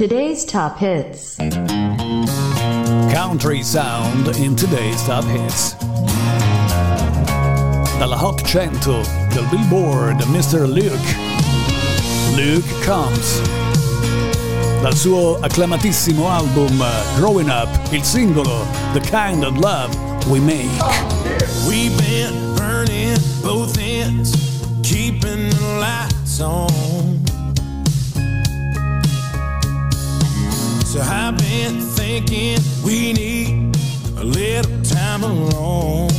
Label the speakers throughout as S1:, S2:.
S1: Today's top hits.
S2: Country sound in today's top hits. Dalla Hot 100 del Billboard Mr. Luke. Luke Combs. Dal suo acclamatissimo album Growing Up, il singolo The Kind of Love We Make.
S3: We've been burning both ends, keeping the lights on. So I've been thinking we need a little time alone.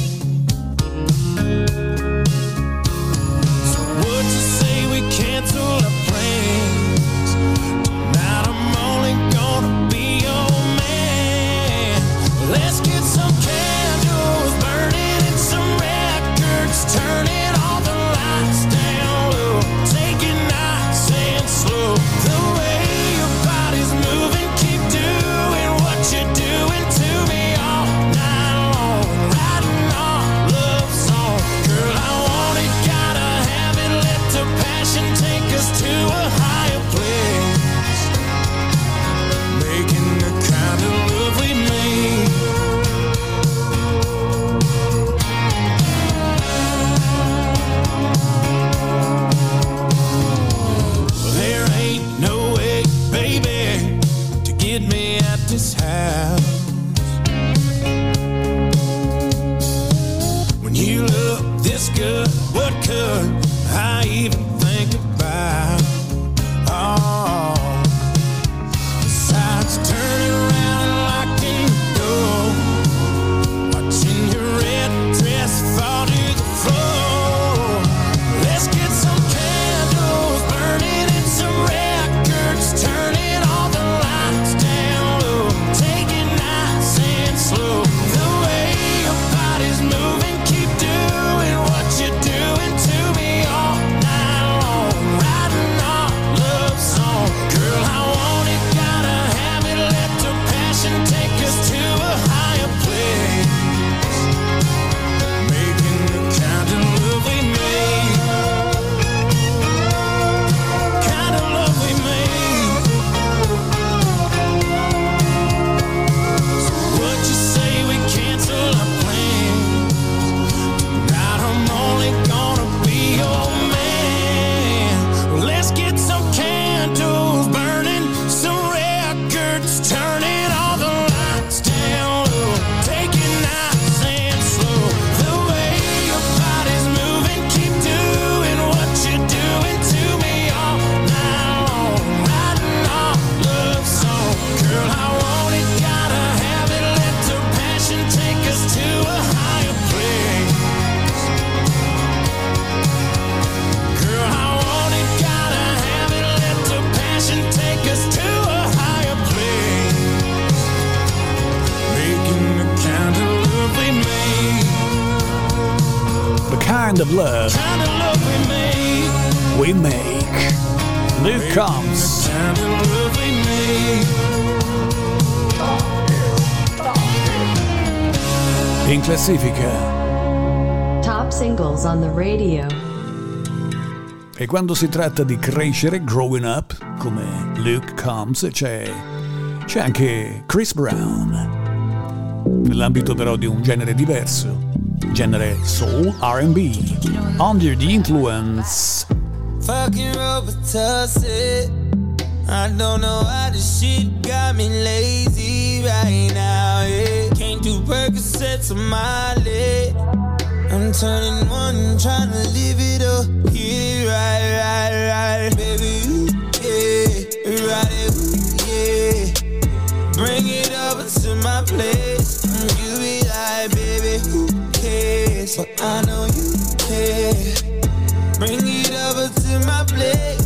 S3: of love. We
S2: make. Luke comes. In classifica.
S1: Top singles on the radio.
S2: E quando si tratta di crescere, growing up, come Luke Combs, c'è, c'è anche Chris Brown nell'ambito però di un genere diverso, genere soul RB, Under the Influence.
S3: Fucking robotussy. I don't know how this shit got me lazy right now. Yeah. Can't do Percocets on my leg. I'm turning one, trying to live it up. Yeah, right, right, right. Baby, ooh, yeah. Right, ooh, yeah. Bring it over to my place. like, baby, who cares? But I know you care. Bring it over to my place.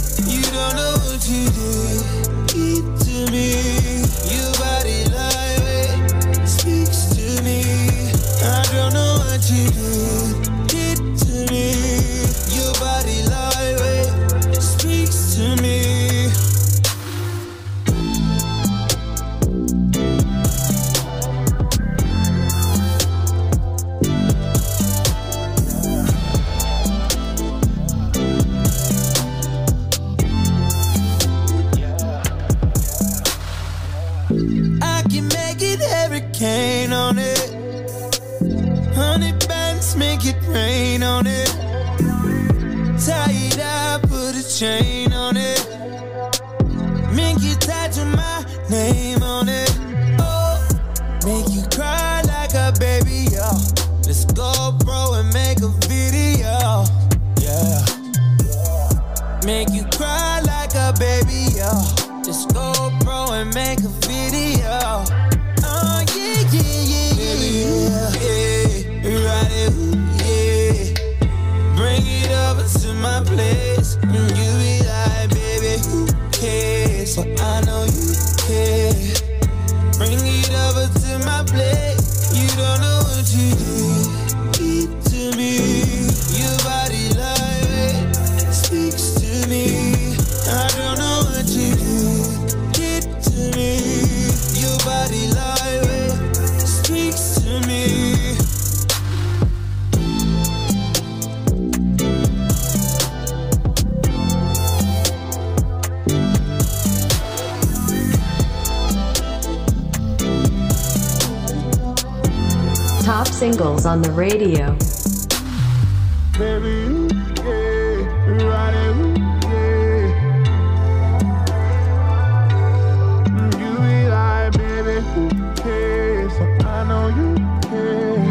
S1: Singles on the radio.
S4: Baby, yeah, ride it, yeah. You be like, baby, who cares? So I know you care.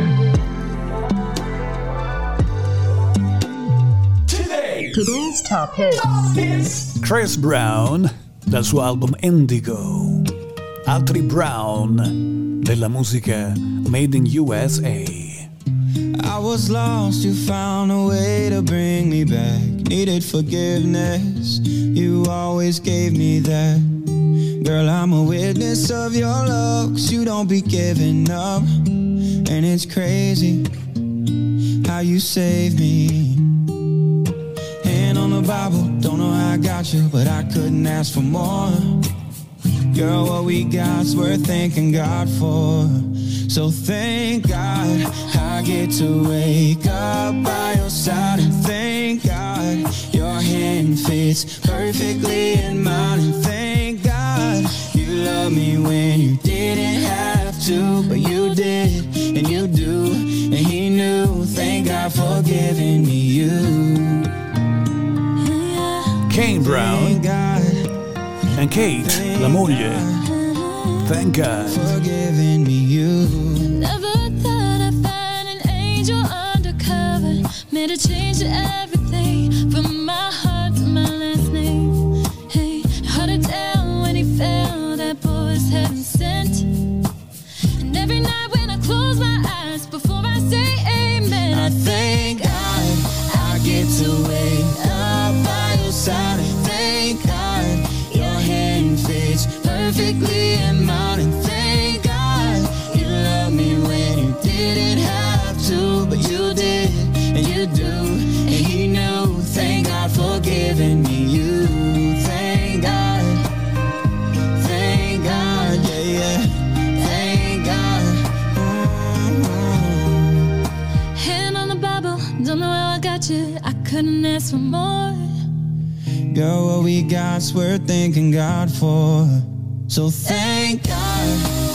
S1: Today's top hits.
S2: Chris Brown dal suo album Indigo. Altri Brown della musica Made in USA.
S4: I was lost, you found a way to bring me back. Needed forgiveness, you always gave me that. Girl, I'm a witness of your cause you don't be giving up. And it's crazy how you saved me. Hand on the Bible, don't know how I got you, but I couldn't ask for more. Girl, what we got's worth thanking God for. So thank God I get to wake up by your side. Thank God your hand fits perfectly in mine. Thank God you love me when you didn't have to, but you did and you do. And He knew. Thank God for giving me you.
S2: Kane Brown and Kate, la moglie. Thank God.
S4: for giving me you.
S5: Never thought I'd find an angel undercover. Made a change to Don't know how I got you. I couldn't ask for more.
S4: Girl, what we got's worth thanking God for. So thank God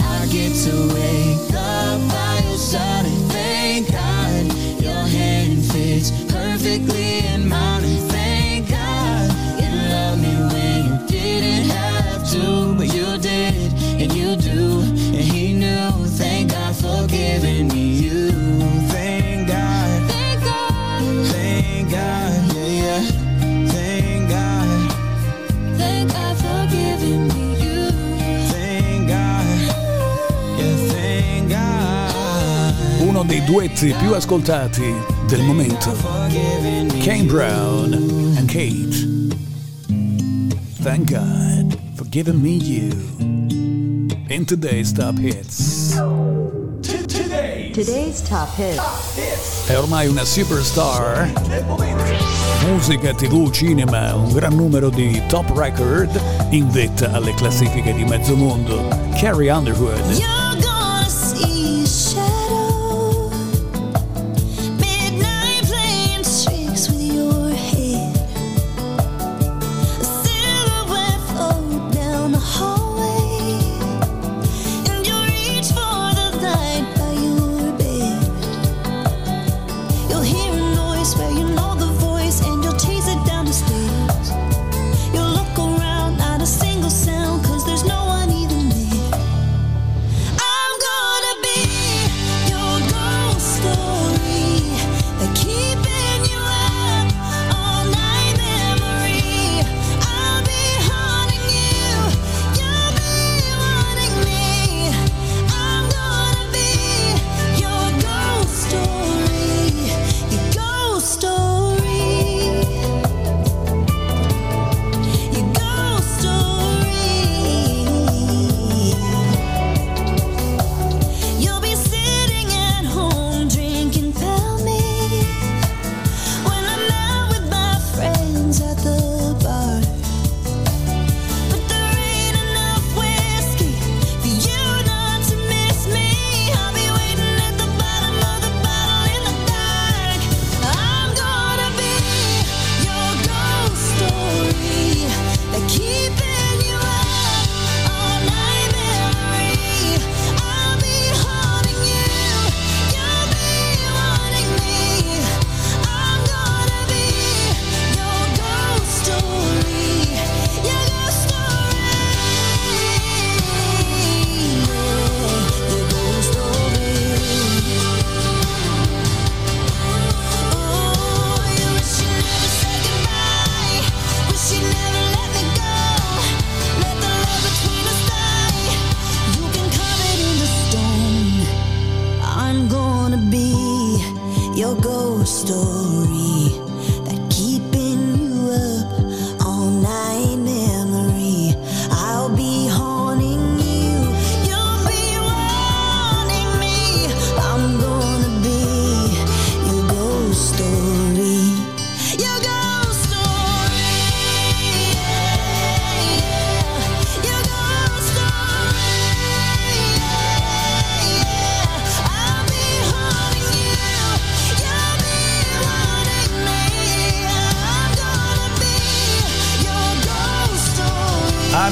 S4: I get to wake up by your side. And thank God your hand fits perfectly
S2: dei duetti più ascoltati del momento. Kane Brown and Kate. Thank God for giving me you. In today's top hits.
S1: Today's top hits.
S2: È ormai una superstar. Musica, tv, cinema, un gran numero di top record in vetta alle classifiche di mezzo mondo. Carrie Underwood.
S5: estoy.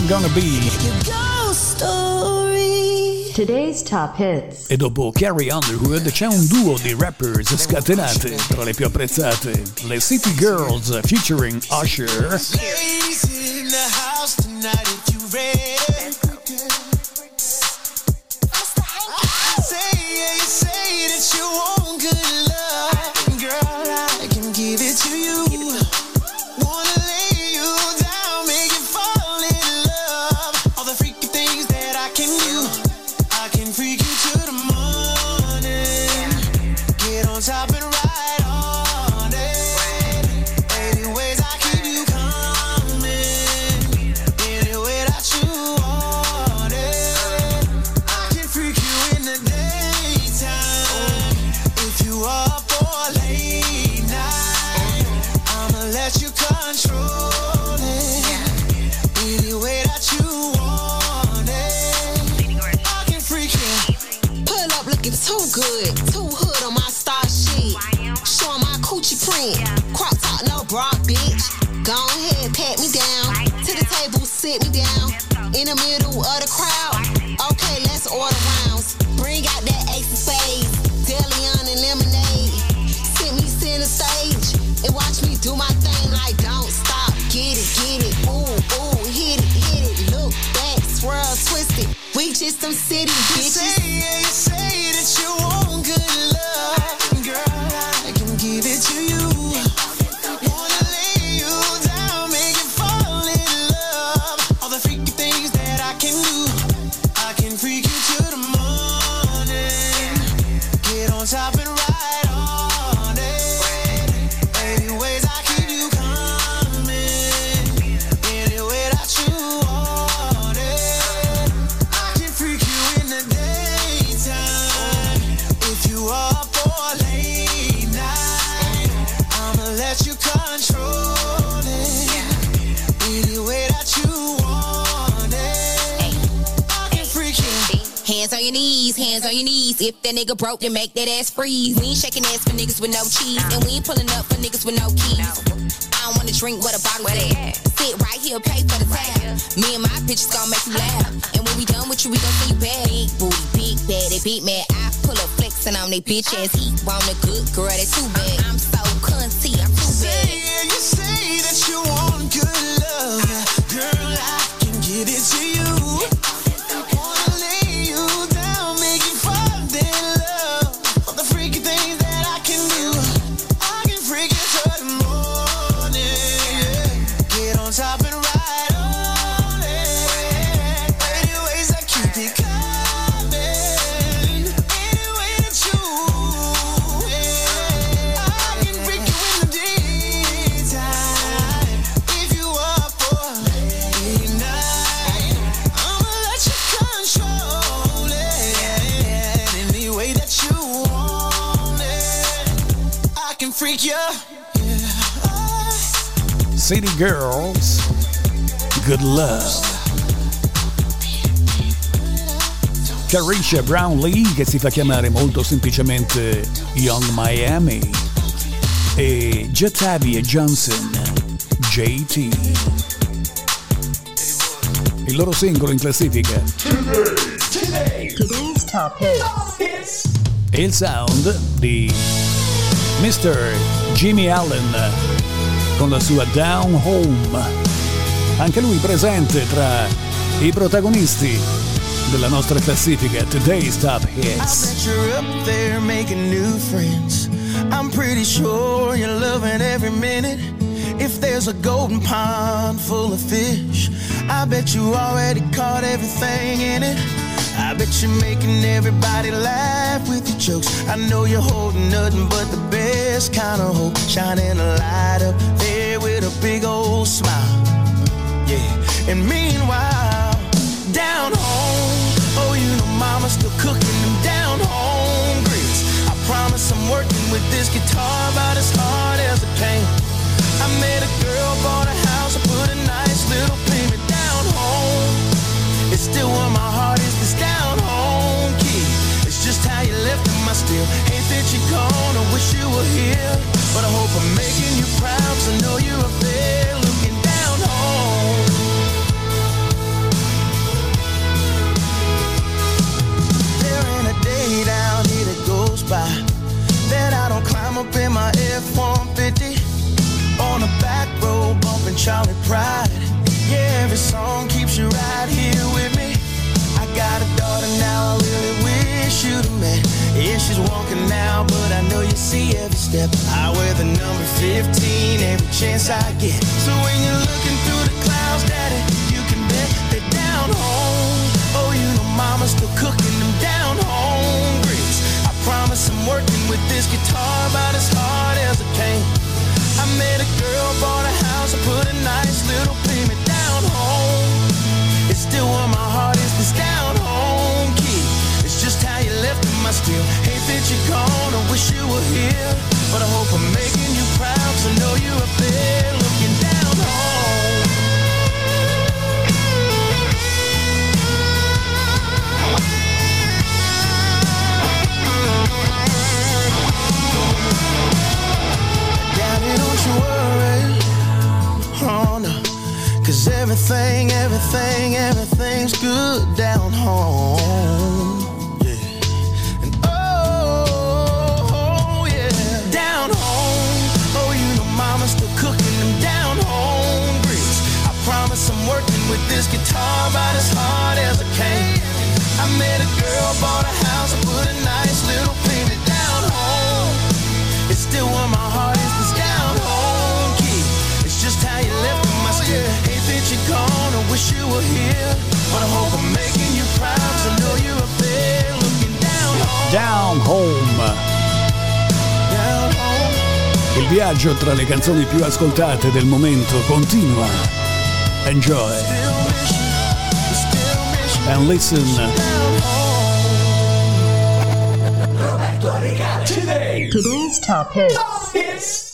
S5: Gonna
S6: Be.
S1: Today's Top Hits.
S6: E dopo Carrie Underwood c'è un duo di rappers scatenate tra le più apprezzate, le City Girls featuring Usher. good.
S7: Nigga broke, then make that ass freeze. We ain't shaking ass for niggas with no cheese. And we ain't pulling up for niggas with no keys. I don't wanna drink what a bottle at. Sit right here, pay for the tab. Me and my bitches gon' make you laugh. And when we done with you, we gon' see you bad. Big booty, big they beat mad. I pull up flexing on they bitch ass. He want a good girl, they too bad. I'm so cunty, I'm
S6: City Girls, Good Love. Carisha Brownlee, che si fa chiamare molto semplicemente Young Miami, e Jatavi e Johnson, JT. Il loro singolo in classifica.
S1: Today's Top Hits.
S6: E il sound di Mr. Jimmy Allen con la sua Down Home. Anche lui presente tra i protagonisti della nostra classifica Today's Top Hits.
S8: I'm pretty sure you're loving every minute. If there's a golden pond full of fish, I bet you already caught everything in it.
S6: I bet you're making everybody laugh with your jokes. I know you're holding nothing but the best kind of hope. Shining a light up there with a big old smile. Yeah, and meanwhile, down home, oh, you know mama's still cooking them down home grits. I promise I'm working with this guitar about as hard as I can. I met a girl, bought a house, I put Yeah, she's walking now, but I know you see every step. I wear the number 15 every chance I get. So when you're looking through the clouds, daddy, you can bet they're down home. Oh, you know mama's still cooking them down home grits. I promise I'm working with this guitar about as hard as I can. I met a girl, bought a house, I put a nice little payment down home. It's still where my heart is, this down home. It's how you left I still hate that you're gone. I wish you were here, but I hope I'm making you proud, I know you're there looking down home. Daddy, don't you worry. Oh everything, everything, everything's good girl, bought a house, I put a nice little payment down home. It's still where my heart is, this down home key. It's just how you left him, I still hate that you're gone. I wish you were here, but I hope I'm making you proud, 'cause I know you're up there looking down home.
S2: Down Home.
S6: Down home.
S2: Il viaggio tra le canzoni più ascoltate del momento continua. Enjoy and listen.
S6: Down home.
S1: Today's top hits.